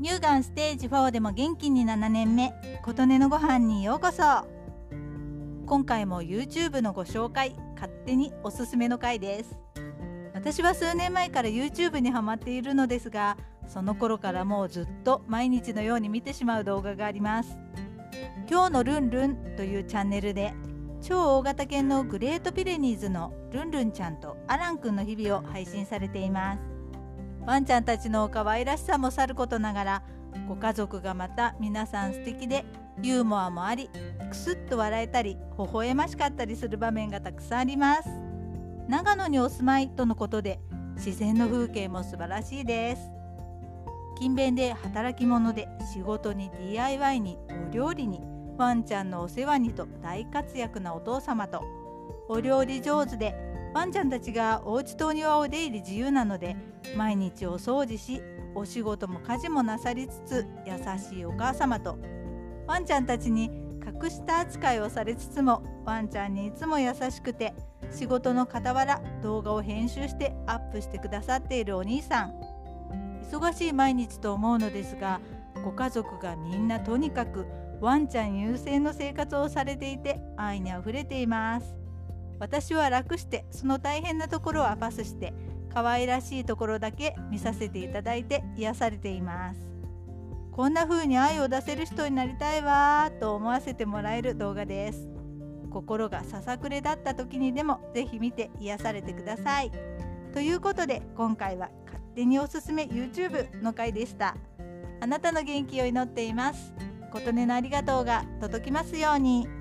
乳がんステージ4でも元気に7年目琴音のご飯にようこそ。今回も YouTube のご紹介勝手におすすめの回です。私は数年前から YouTube にハマっているのですがその頃からもうずっと毎日のように見てしまう動画があります。今日のルンルンというチャンネルで超大型犬のグレートピレニーズのルンルンちゃんとアランくんの日々を配信されています。ワンちゃんたちの可愛らしさもさることながらご家族がまた皆さん素敵でユーモアもありくすっと笑えたり微笑ましかったりする場面がたくさんあります。長野にお住まいとのことで自然の風景も素晴らしいです。勤勉で働き者で仕事に DIY にお料理にワンちゃんのお世話にと大活躍なお父様とお料理上手でワンちゃんたちがお家とお庭を出入り自由なので毎日お掃除しお仕事も家事もなさりつつ優しいお母様とワンちゃんたちに格下扱いをされつつもワンちゃんにいつも優しくて仕事の傍ら動画を編集してアップしてくださっているお兄さん。忙しい毎日と思うのですがご家族がみんなとにかくワンちゃん優先の生活をされていて愛にあふれています。私は楽してその大変なところはパスして可愛らしいところだけ見させていただいて癒されています。こんな風に愛を出せる人になりたいわーと思わせてもらえる動画です。心がささくれだった時にでもぜひ見て癒されてください。ということで今回は勝手におすすめ YouTube の回でした。あなたの元気を祈っています。琴音のありがとうが届きますように。